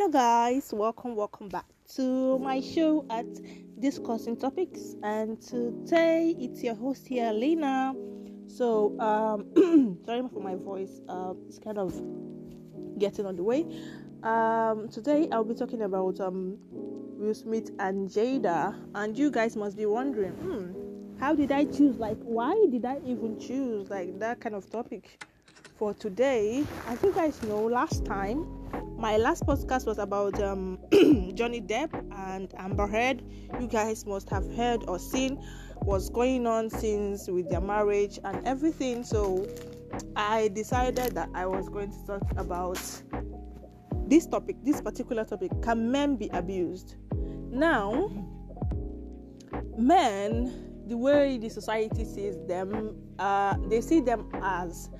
Hello, guys, welcome, welcome back to my show at Discussing Topics. And today it's your host here, Lena. So, um, sorry for my voice, uh, it's kind of getting on the way. Um, today I'll be talking about um, Will Smith and Jada, and you guys must be wondering, hmm, how did I choose? Like, why did I even choose like that kind of topic for today? As you guys know, last time my last podcast was about um, Johnny Depp and Amber Heard. You guys must have heard or seen what's going on since with their marriage and everything. So I decided that I was going to talk about this topic, this particular topic. Can men be abused? Now, men, the way the society sees them, uh, they see them as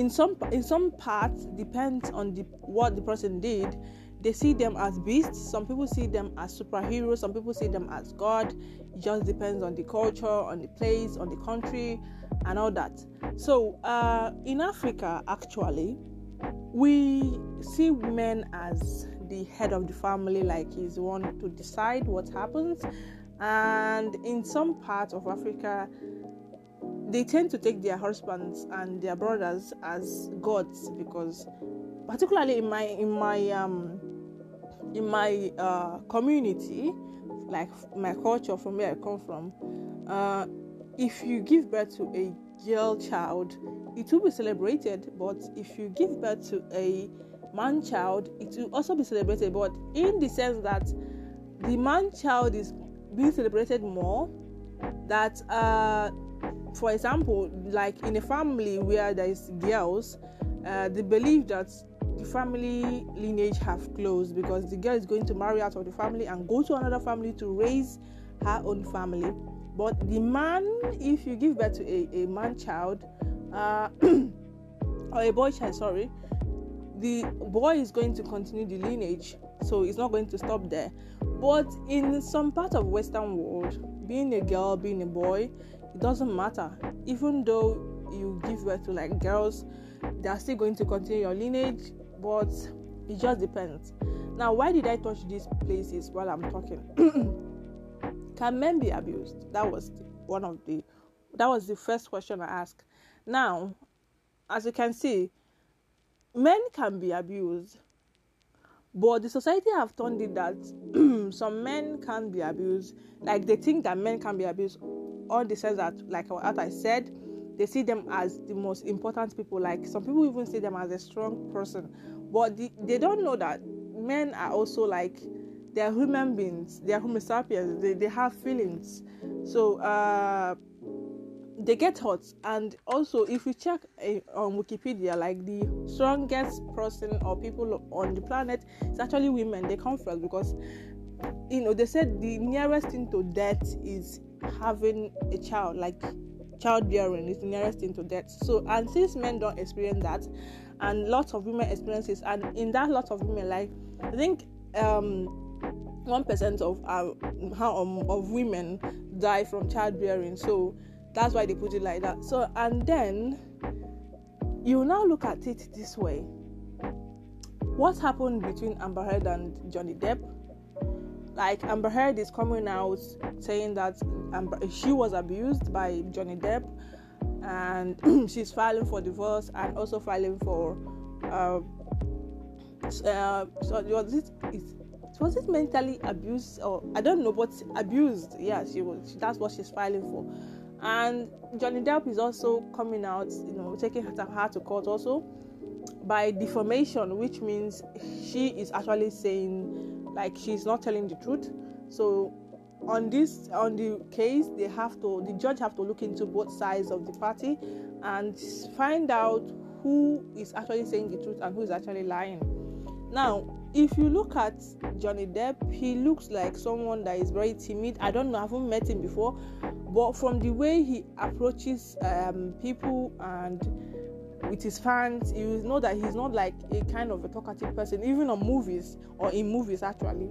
in some in some parts depends on the what the person did. They see them as beasts. Some people see them as superheroes. Some people see them as god. It just depends on the culture on the place on the country and all that. So uh, in africa actually we see men as the head of the family like he's the one to decide what happens. And in some parts of africa they tend to take their husbands and their brothers as gods because particularly in my in my um in my uh, community like my culture from where i come from uh, if you give birth to a girl child it will be celebrated but if you give birth to a man child it will also be celebrated. But in the sense that the man child is being celebrated more that uh, for example, like in a family where there is girls, uh, they believe that the family lineage have closed because the girl is going to marry out of the family and go to another family to raise her own family. But the man, if you give birth to a, a man child, uh, or a boy child, sorry, the boy is going to continue the lineage, so it's not going to stop there. But in some part of Western world, being a girl, being a boy, it doesn't matter. Even though you give birth to like girls they are still going to continue your lineage but it just depends. Now why did i touch these places while i'm talking. Can men be abused? That was one of the that was the first question i asked. Now as you can see men can be abused but the society have turned it that some men can be abused. Like they think that men can be abused all the sense that like what I said, they see them as the most important people. Like some people even see them as a strong person, but the, they don't know that men are also like they're human beings. They're Homo sapiens. They, they have feelings. So uh, they get hurt. And also, if you check uh, on Wikipedia, like the strongest person or people on the planet, it's actually women. They come first because you know they said the nearest thing to death is having a child, like childbearing is the nearest thing to death. So, and since men don't experience that, and lots of women experience it, and in that, lot of women, like I think um one percent of uh, um, of women die from childbearing. So that's why they put it like that. So and then you now look at it this way. What happened between Amber Heard and Johnny Depp? Like Amber Heard is coming out saying that Amber, she was abused by Johnny Depp, and she's filing for divorce and also filing for. Uh, uh, so was it? Was it mentally abused or I don't know, but abused? Yeah, she was. That's what she's filing for. And Johnny Depp is also coming out, you know, taking her to court also by defamation, which means she is actually saying like she's not telling the truth. So on this on the case they have to the judge have to look into both sides of the party and find out who is actually saying the truth and who is actually lying. Now if you look at johnny depp he looks like someone that is very timid. I don't know i haven't met him before but from the way he approaches um, people and with his fans you know that he's not like a kind of a talkative person even on movies or in movies actually.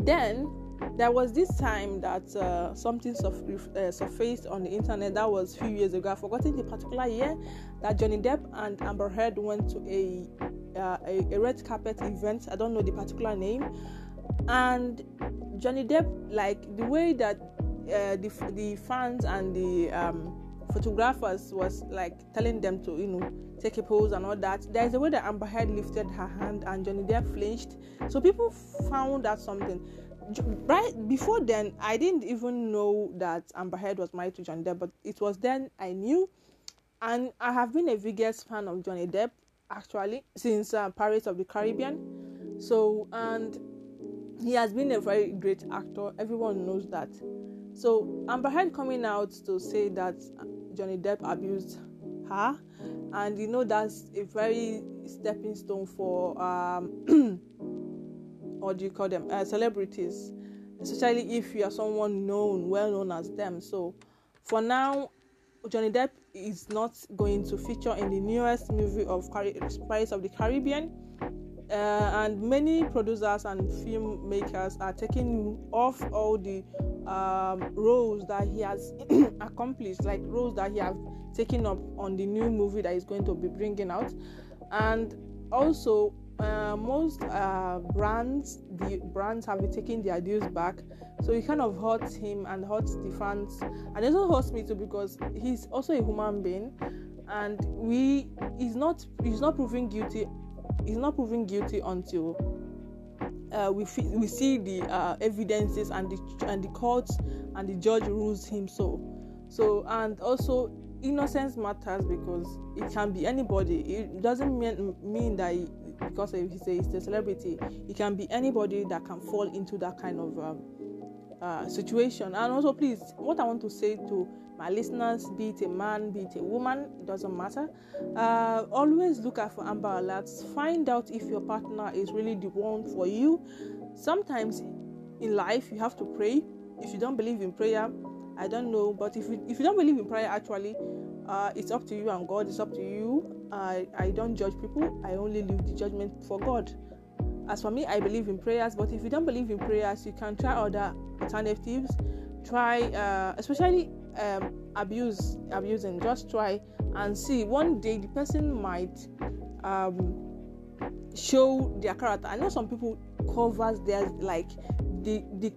Then there was this time that uh, something surf- uh, surfaced on the internet that was a few years ago. I've forgotten the particular year that johnny depp and amber heard went to a uh, a, a red carpet event. I don't know the particular name, and Johnny Depp, like the way that uh, the the fans and the um, photographers was like telling them to you know take a pose and all that. There's a way that Amber Heard lifted her hand and Johnny Depp flinched. So people found that something. Right before then, I didn't even know that Amber Heard was married to Johnny Depp, but it was then I knew. And I have been a biggest fan of Johnny Depp actually since uh, Pirates of the Caribbean. So, and he has been a very great actor. Everyone knows that. So, Amber Heard coming out to say that Johnny Depp abused her. And you know that's a very stepping stone for um what do you call them? Uh, celebrities. Especially if you are someone known well known as them. So for now johnny depp is not going to feature in the newest movie of pirates of the caribbean. Uh, and many producers and filmmakers are taking off all the um, roles that he has accomplished, like roles that he has taken up on the new movie that he's going to be bringing out, and also uh, most uh, brands, the brands have been taking their deals back, so it kind of hurts him and hurts the fans, and it also hurts me too because he's also a human being, and we he's not he's not proving guilty, he's not proving guilty until uh, we we see the uh, evidences and the and the court and the judge rules him so. So and also innocence matters because it can be anybody. It doesn't mean mean that he, because he's a, he's a celebrity it can be anybody that can fall into that kind of um, uh, situation and also please what i want to say to my listeners, be it a man, be it a woman, it doesn't matter. Uh, always look out for Amber Alerts. Find out if your partner is really the one for you. Sometimes in life, you have to pray. If you don't believe in prayer, I don't know, but if you, if you don't believe in prayer, actually, uh, it's up to you and God. It's up to you. I, I don't judge people. I only leave the judgment for God. As for me, I believe in prayers, but if you don't believe in prayers, you can try other alternatives. Try, uh, especially um, abuse abusing. Just try and see. One day the person might um, show their character. I know some people covers their like the the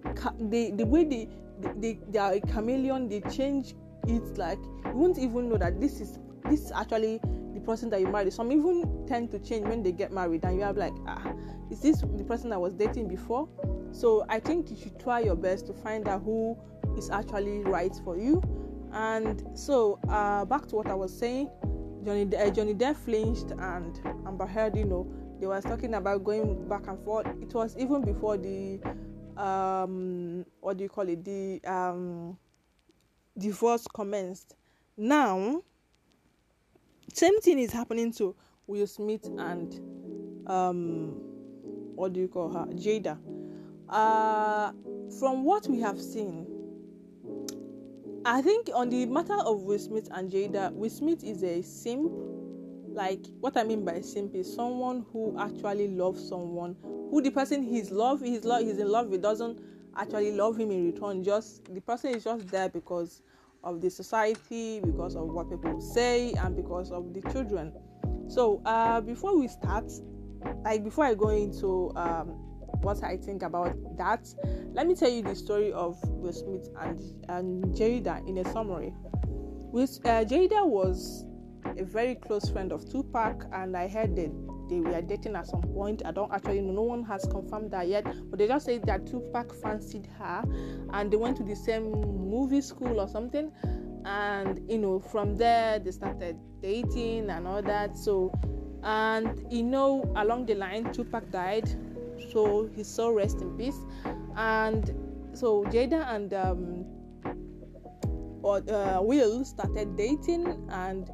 the, the way they, they they are a chameleon they change it like you won't even know that this is this is actually person that you married some even tend to change when they get married and you have like ah is this the person i was dating before so i think you should try your best to find out who is actually right for you. And so, uh, back to what I was saying, Johnny uh, Johnny Depp flinched, and Amber Heard, you know, they was talking about going back and forth. It was even before the um, what do you call it? The um, divorce commenced. Now, same thing is happening to Will Smith and um, what do you call her? Jada. Uh, from what we have seen, I think on the matter of Will Smith and Jada, Will Smith is a simp. Like what I mean by simp is someone who actually loves someone who the person he's love he's love he's in love with doesn't actually love him in return. Just the person is just there because of the society, because of what people say, and because of the children. So uh, before we start, like before I go into um, what I think about that, let me tell you the story of Will Smith and, and Jada in a summary. With, uh, Jada was a very close friend of Tupac, and I heard that they were dating at some point. I don't actually know, no one has confirmed that yet, but they just said that Tupac fancied her and they went to the same movie school or something. And you know, from there they started dating and all that. So, and you know, along the line, Tupac died so his soul rest in peace. And so Jada and um, or, uh, Will started dating, and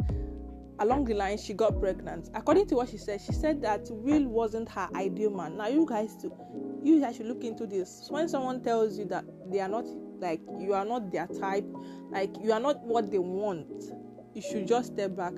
along the line she got pregnant. According to what she said, she said that Will wasn't her ideal man. Now you guys too, you guys should look into this. When someone tells you that they are not like you are not their type, like you are not what they want, you should just step back.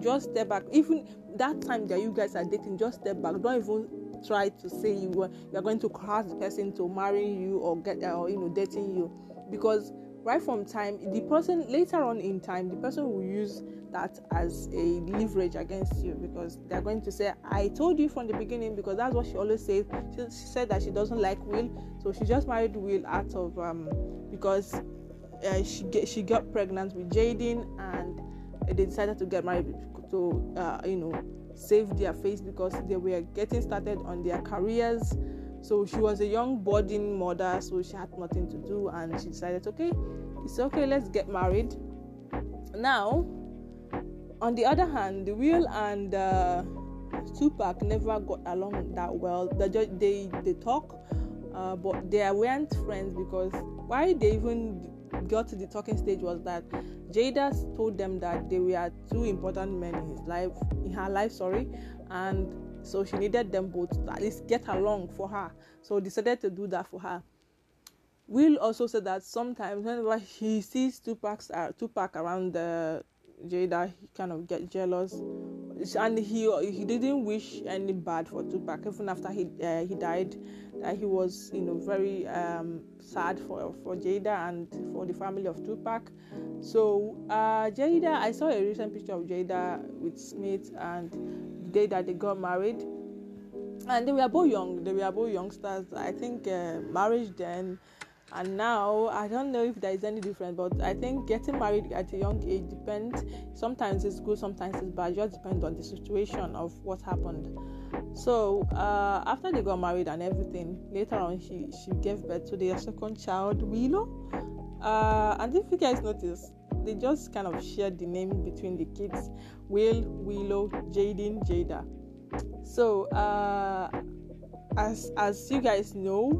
Just step back. Even that time that you guys are dating, just step back. Don't even try to say you were you are going to cause the person to marry you or get or you know dating you because right from time the person later on in time the person will use that as a leverage against you because they're going to say, I told you from the beginning because that's what she always says. She, she said that she doesn't like Will, so she just married Will out of um, because uh, she get, she got pregnant with Jaden and they decided to get married to uh, you know save their face because they were getting started on their careers. So she was a young budding mother, so she had nothing to do, and she decided, okay, it's okay, let's get married. Now, on the other hand, Will and uh, Tupac never got along that well. They they, they talk, uh, but they weren't friends because why they even got to the talking stage was that Jada told them that they were two important men in his life, in her life, sorry, and so she needed them both to at least get along for her. So decided to do that for her. Will also said that sometimes whenever he sees Tupac, uh, Tupac around the Jada, kind of get jealous, and he he didn't wish any bad for Tupac. Even after he uh, he died, that he was you know very um, sad for for Jada and for the family of Tupac. So uh, Jada, I saw a recent picture of Jada with Smith and the day that they got married, and they were both young. They were both youngsters. I think uh, marriage then and now i don't know if there is any difference but i think getting married at a young age depends sometimes it's good sometimes it's bad it just depends on the situation of what happened. So uh, after they got married and everything later on she she gave birth to their second child willow. Uh, and if you guys notice they just kind of shared the name between the kids will willow jaden jada. So uh, as as you guys know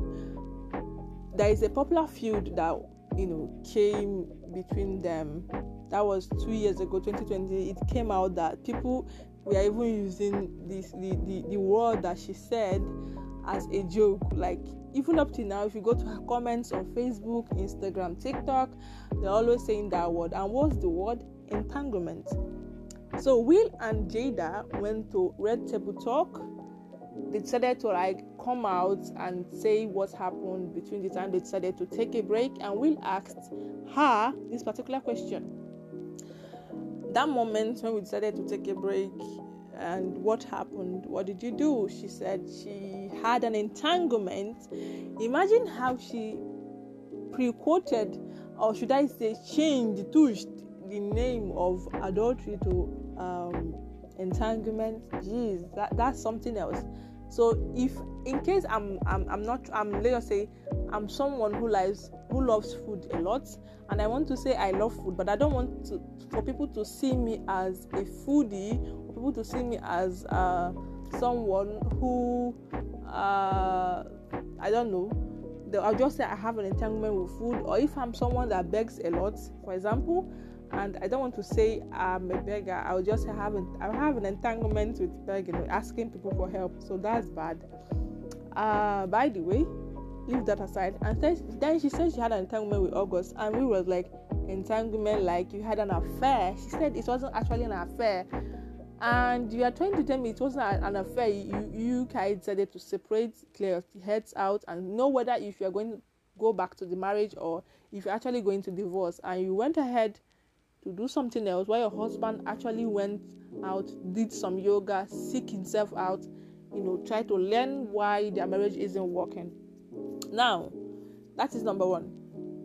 there is a popular feud that you know came between them. That was two years ago 2020 it came out that people were even using this the, the, the word that she said as a joke. Like even up to now if you go to her comments on facebook instagram tiktok they're always saying that word. And what's the word? Entanglement. So will and jada went to red table talk they decided to like come out and say what happened between the time they decided to take a break and will asked her this particular question. That moment when we decided to take a break and what happened what did you do? She said she had an entanglement. Imagine how she pre-quoted or should i say changed touched the name of adultery to um, entanglement. Jeez that, that's something else so if in case I'm I'm, I'm not I'm let's say I'm someone who likes who loves food a lot and I want to say I love food, but I don't want to for people to see me as a foodie, or people to see me as uh, someone who uh, I don't know. I'll just say I have an entanglement with food, or if I'm someone that begs a lot, for example, and I don't want to say I'm a beggar. I'll just have an I have an entanglement with begging, asking people for help. So that's bad. Uh, by the way, leave that aside. And then she said she had an entanglement with August, and we was like entanglement, like you had an affair. She said it wasn't actually an affair, and you are trying to tell me it wasn't an affair. You you guys decided to separate, clear your heads out, and know whether if you are going to go back to the marriage or if you're actually going to divorce, and you went ahead to do something else while your husband actually went out, did some yoga, seek himself out, you know, try to learn why their marriage isn't working. Now, that is number one.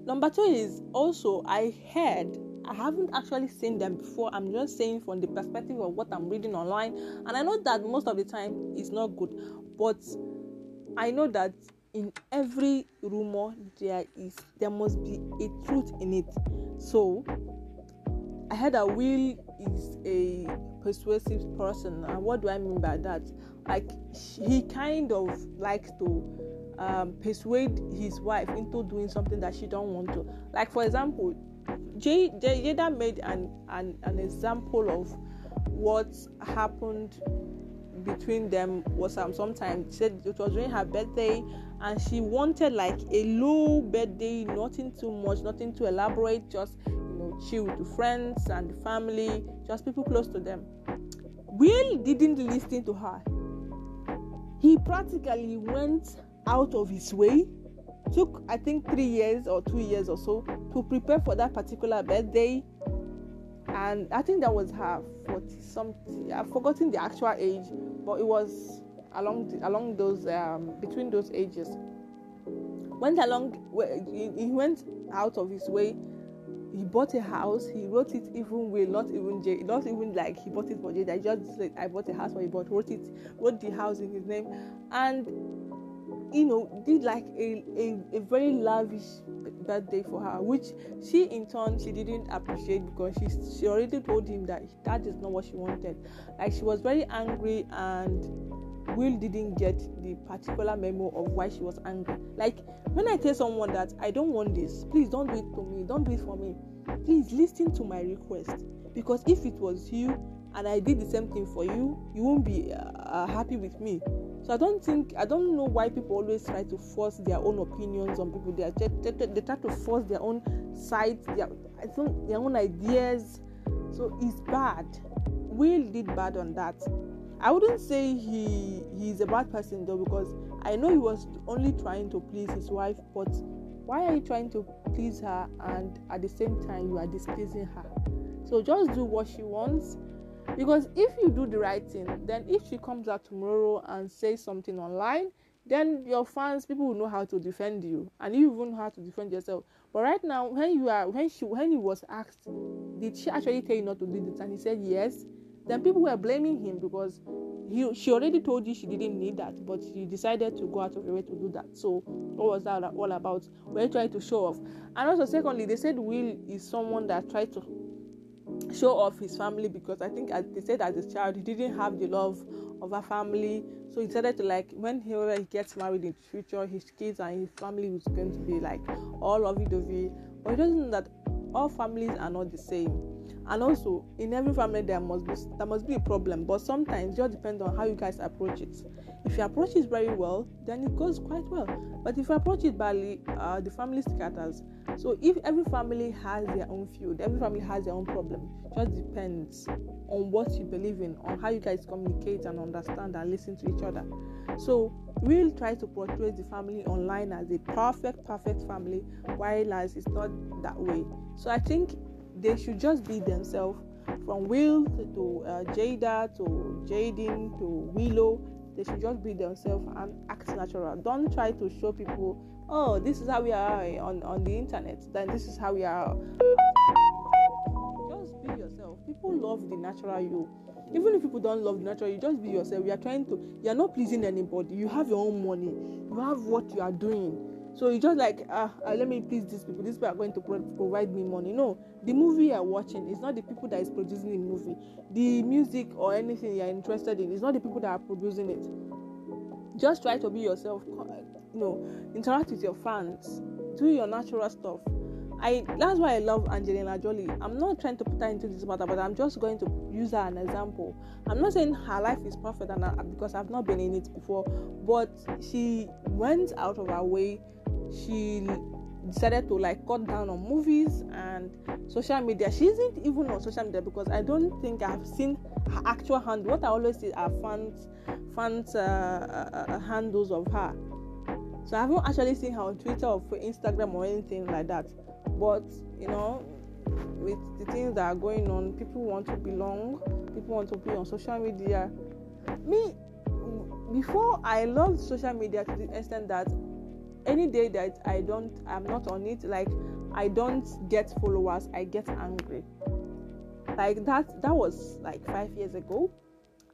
Number two is also I heard I haven't actually seen them before. I'm just saying from the perspective of what I'm reading online, and I know that most of the time it's not good, but I know that in every rumor there is there must be a truth in it. So I heard that Will is a persuasive person, and what do I mean by that? Like he kind of likes to um, persuade his wife into doing something that she don't want to. Like for example, J- Jada made an, an an example of what happened between them was um, sometimes said it was during her birthday and she wanted like a low birthday nothing too much nothing to elaborate just chill with friends and family, just people close to them. Will didn't listen to her. He practically went out of his way, took I think three years or two years or so to prepare for that particular birthday. and I think that was her 40 something. I've forgotten the actual age, but it was along the, along those um, between those ages. Went along, he went out of his way. He bought a house. He wrote it even with not even J, not even like he bought it for J. I just said I bought a house for him, but wrote it, wrote the house in his name, and you know did like a, a, a very lavish birthday for her, which she in turn she didn't appreciate because she she already told him that that is not what she wanted. Like she was very angry and Will didn't get the particular memo of why she was angry. Like when I tell someone that I don't want this, please don't do it to me, don't do it for me. Please listen to my request because if it was you and I did the same thing for you, you won't be uh, uh happy with me. So I don't think I don't know why people always try to force their own opinions on people. They are, they, try to force their own sides, their I think their own ideas. So it's bad. Will did bad on that. I wouldn't say he he's a bad person though because I know he was only trying to please his wife, but why are you trying to please her and at the same time you are displeasing her? So just do what she wants. Because if you do the right thing then if she comes out tomorrow and says something online then your fans people will know how to defend you. And you even know how to defend yourself. But right now when you are when she when he was asked did she actually tell you not to do this? And he said yes then people were blaming him because he she already told you she didn't need that but she decided to go out of her way to do that so what was that all about we're trying to show off and also secondly they said will is someone that tried to show off his family because I think as they said as a child he didn't have the love of a family. So he decided to like when he, he gets married in the future, his kids and his family was going to be like all lovey dovey. But he doesn't know that all families are not the same. And also in every family there must be there must be a problem. But sometimes it just depends on how you guys approach it. If you approach it very well, then it goes quite well. But if you approach it badly, uh, the family scatters. So if every family has their own field, every family has their own problem. It just depends on what you believe in, on how you guys communicate and understand and listen to each other. So we'll try to portray the family online as a perfect, perfect family, while as it's not that way. So I think they should just be themselves. From Will to uh, Jada to Jaden to Willow, they should just be themselves and act natural. Don't try to show people, oh, this is how we are on, on the internet, then this is how we are. Just be yourself. People love the natural you. Even if people don't love the natural, you just be yourself. You are trying to, you are not pleasing anybody. You have your own money. You have what you are doing so you just like ah, uh, let me please these people. These people are going to pro- provide me money. No, the movie you're watching is not the people that is producing the movie. The music or anything you're interested in is not the people that are producing it. Just try to be yourself. You know, interact with your fans. Do your natural stuff. I that's why I love Angelina Jolie. I'm not trying to put her into this matter, but I'm just going to use her an example. I'm not saying her life is perfect and I, because I've not been in it before, but she went out of her way she decided to like cut down on movies and social media. She isn't even on social media because I don't think I've seen her actual hand. What I always see are fans, fans uh, uh, uh, handles of her. So I haven't actually seen her on Twitter or Instagram or anything like that. But you know, with the things that are going on, people want to belong. People want to be on social media. Me, before I loved social media to the extent that any day that I don't, I'm not on it, like I don't get followers, I get angry. Like that, that was like five years ago.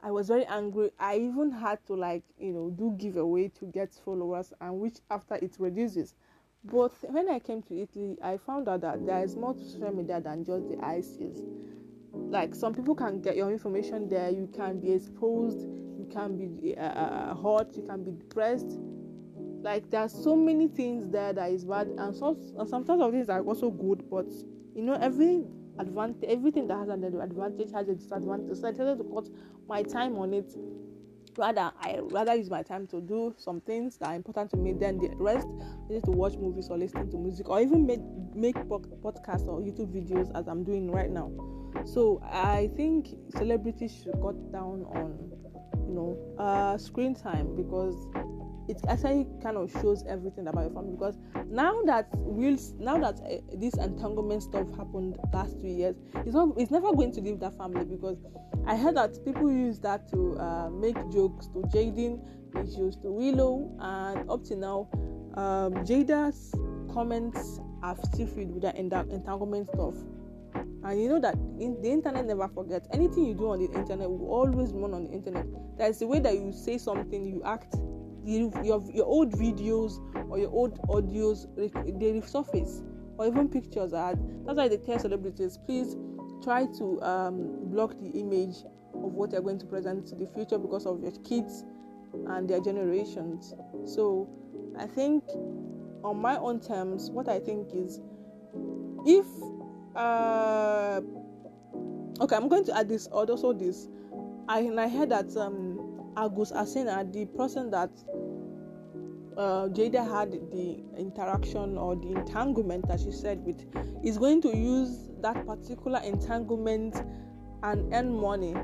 I was very angry. I even had to like, you know, do giveaway to get followers, and which after it reduces. But when I came to Italy, I found out that there is more to social media than just the ICs. Like some people can get your information there. You can be exposed. You can be uh, uh hot. You can be depressed like there are so many things there that is bad and so and sometimes of these are also good but you know every advantage everything that has an advantage has a disadvantage. So i decided to cut my time on it. Rather i rather use my time to do some things that are important to me than the rest is to watch movies or listen to music or even make make podcasts or youtube videos as i'm doing right now. So i think celebrities should cut down on you know uh screen time because it actually kind of shows everything about your family because now that will now that uh, this entanglement stuff happened last two years it's not it's never going to leave that family because i heard that people use that to uh, make jokes to jaden issues to willow and up to now um, jada's comments are still filled with that entanglement stuff. And you know that in, the internet never forgets. Anything you do on the internet will always run on the internet. That's the way that you say something you act you, your, your old videos or your old audios they resurface or even pictures are that's why they tell celebrities please try to um, block the image of what you're going to present to the future because of your kids and their generations. So i think on my own terms what i think is if uh okay i'm going to add this also this. I and i heard that um August Alsina, the person that uh, Jada had the interaction or the entanglement, as she said, with, is going to use that particular entanglement and earn money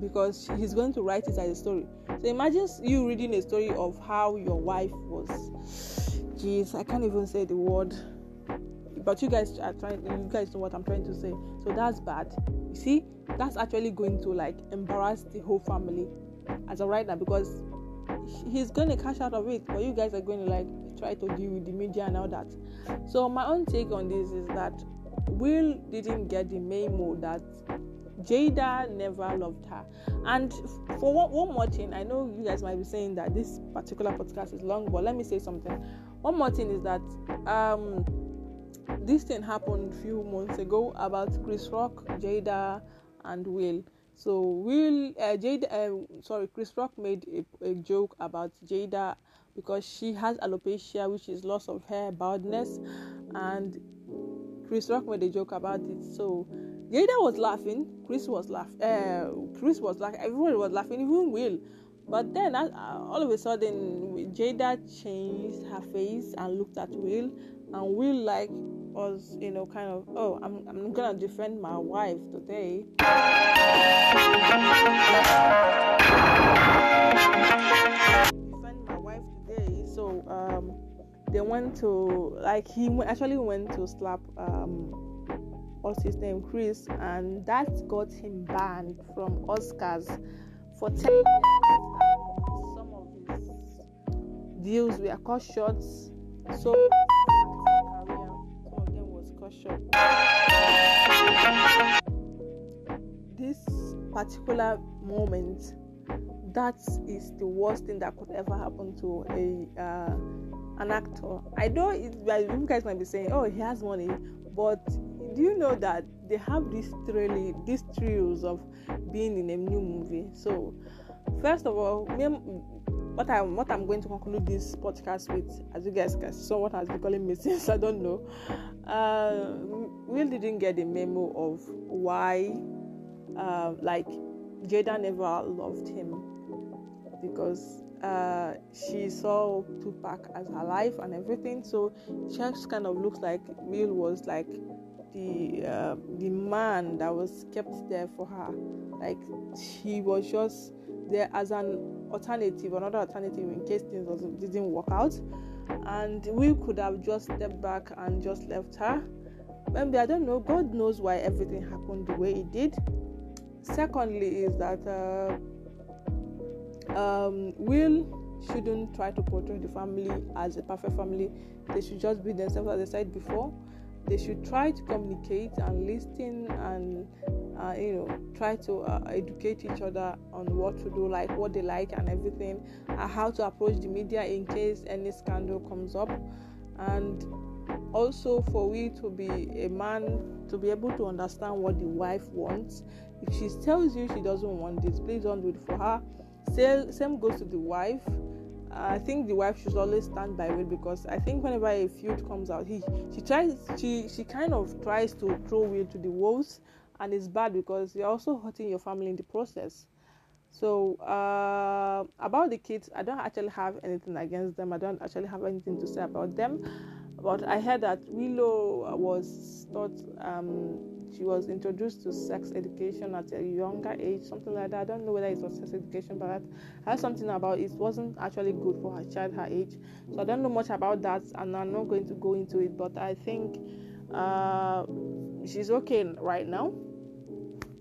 because he's going to write it as a story. So imagine you reading a story of how your wife was. Jeez, I can't even say the word. But you guys are trying. You guys know what I'm trying to say. So that's bad. You see, that's actually going to like embarrass the whole family as a writer because he's going to cash out of it but you guys are going to like try to deal with the media and all that. So my own take on this is that will didn't get the memo that jada never loved her. And for one, one more thing i know you guys might be saying that this particular podcast is long but let me say something. One more thing is that um this thing happened a few months ago about chris rock jada and will so Will uh, Jada, uh, sorry, Chris Rock made a, a, joke about Jada because she has alopecia, which is loss of hair, baldness, and Chris Rock made a joke about it. So Jada was laughing, Chris was laughing, uh, Chris was laughing, everybody was laughing, even Will. But then uh, all of a sudden, Jada changed her face and looked at Will, and Will like was, you know, kind of, oh, I'm, I'm gonna defend my wife today. defend my wife today. So, um, they went to, like, he actually went to slap, um, what's his name, Chris, and that got him banned from Oscars for 10 years. Some of his deals were cut short. So, particular moment that is the worst thing that could ever happen to a uh, an actor i know it, you guys might be saying oh he has money but do you know that they have this thrilling these thrills of being in a new movie so first of all what I'm what I'm going to conclude this podcast with, as you guys can someone has been calling me since I don't know. Uh, Will didn't get the memo of why, uh, like, Jada never loved him because uh, she saw Tupac as her life and everything. So she just kind of looks like Will was like the uh, the man that was kept there for her. Like he was just there as an alternative, another alternative in case things didn't work out. And we could have just stepped back and just left her. Maybe I don't know. God knows why everything happened the way it did. Secondly, is that uh, um, Will shouldn't try to portray the family as a perfect family. They should just be themselves, as I said before. They should try to communicate and listen and uh, you know try to uh, educate each other on what to do like what they like and everything uh, how to approach the media in case any scandal comes up and also for we to be a man to be able to understand what the wife wants if she tells you she doesn't want this please don't do it for her same goes to the wife I think the wife should always stand by Will because I think whenever a feud comes out, he she tries she she kind of tries to throw Will to the wolves and it's bad because you're also hurting your family in the process. So uh, about the kids, I don't actually have anything against them. I don't actually have anything to say about them. But I heard that Willow was not um, she was introduced to sex education at a younger age, something like that. I don't know whether it was sex education, but I heard something about it wasn't actually good for her child her age. So I don't know much about that, and I'm not going to go into it. But I think uh, she's okay right now.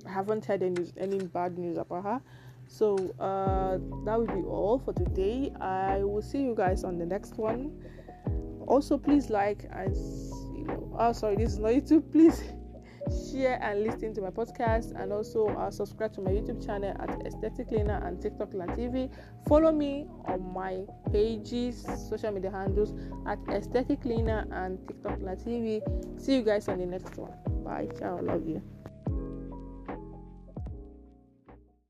I haven't heard any any bad news about her. So uh, that will be all for today. I will see you guys on the next one. Also, please like and you know, oh sorry, this is not YouTube. Please share and listen to my podcast and also uh, subscribe to my YouTube channel at Aesthetic Cleaner and TikTok TV. Follow me on my pages, social media handles at Aesthetic Cleaner and TikTok TV. See you guys on the next one. Bye. Ciao. Love you.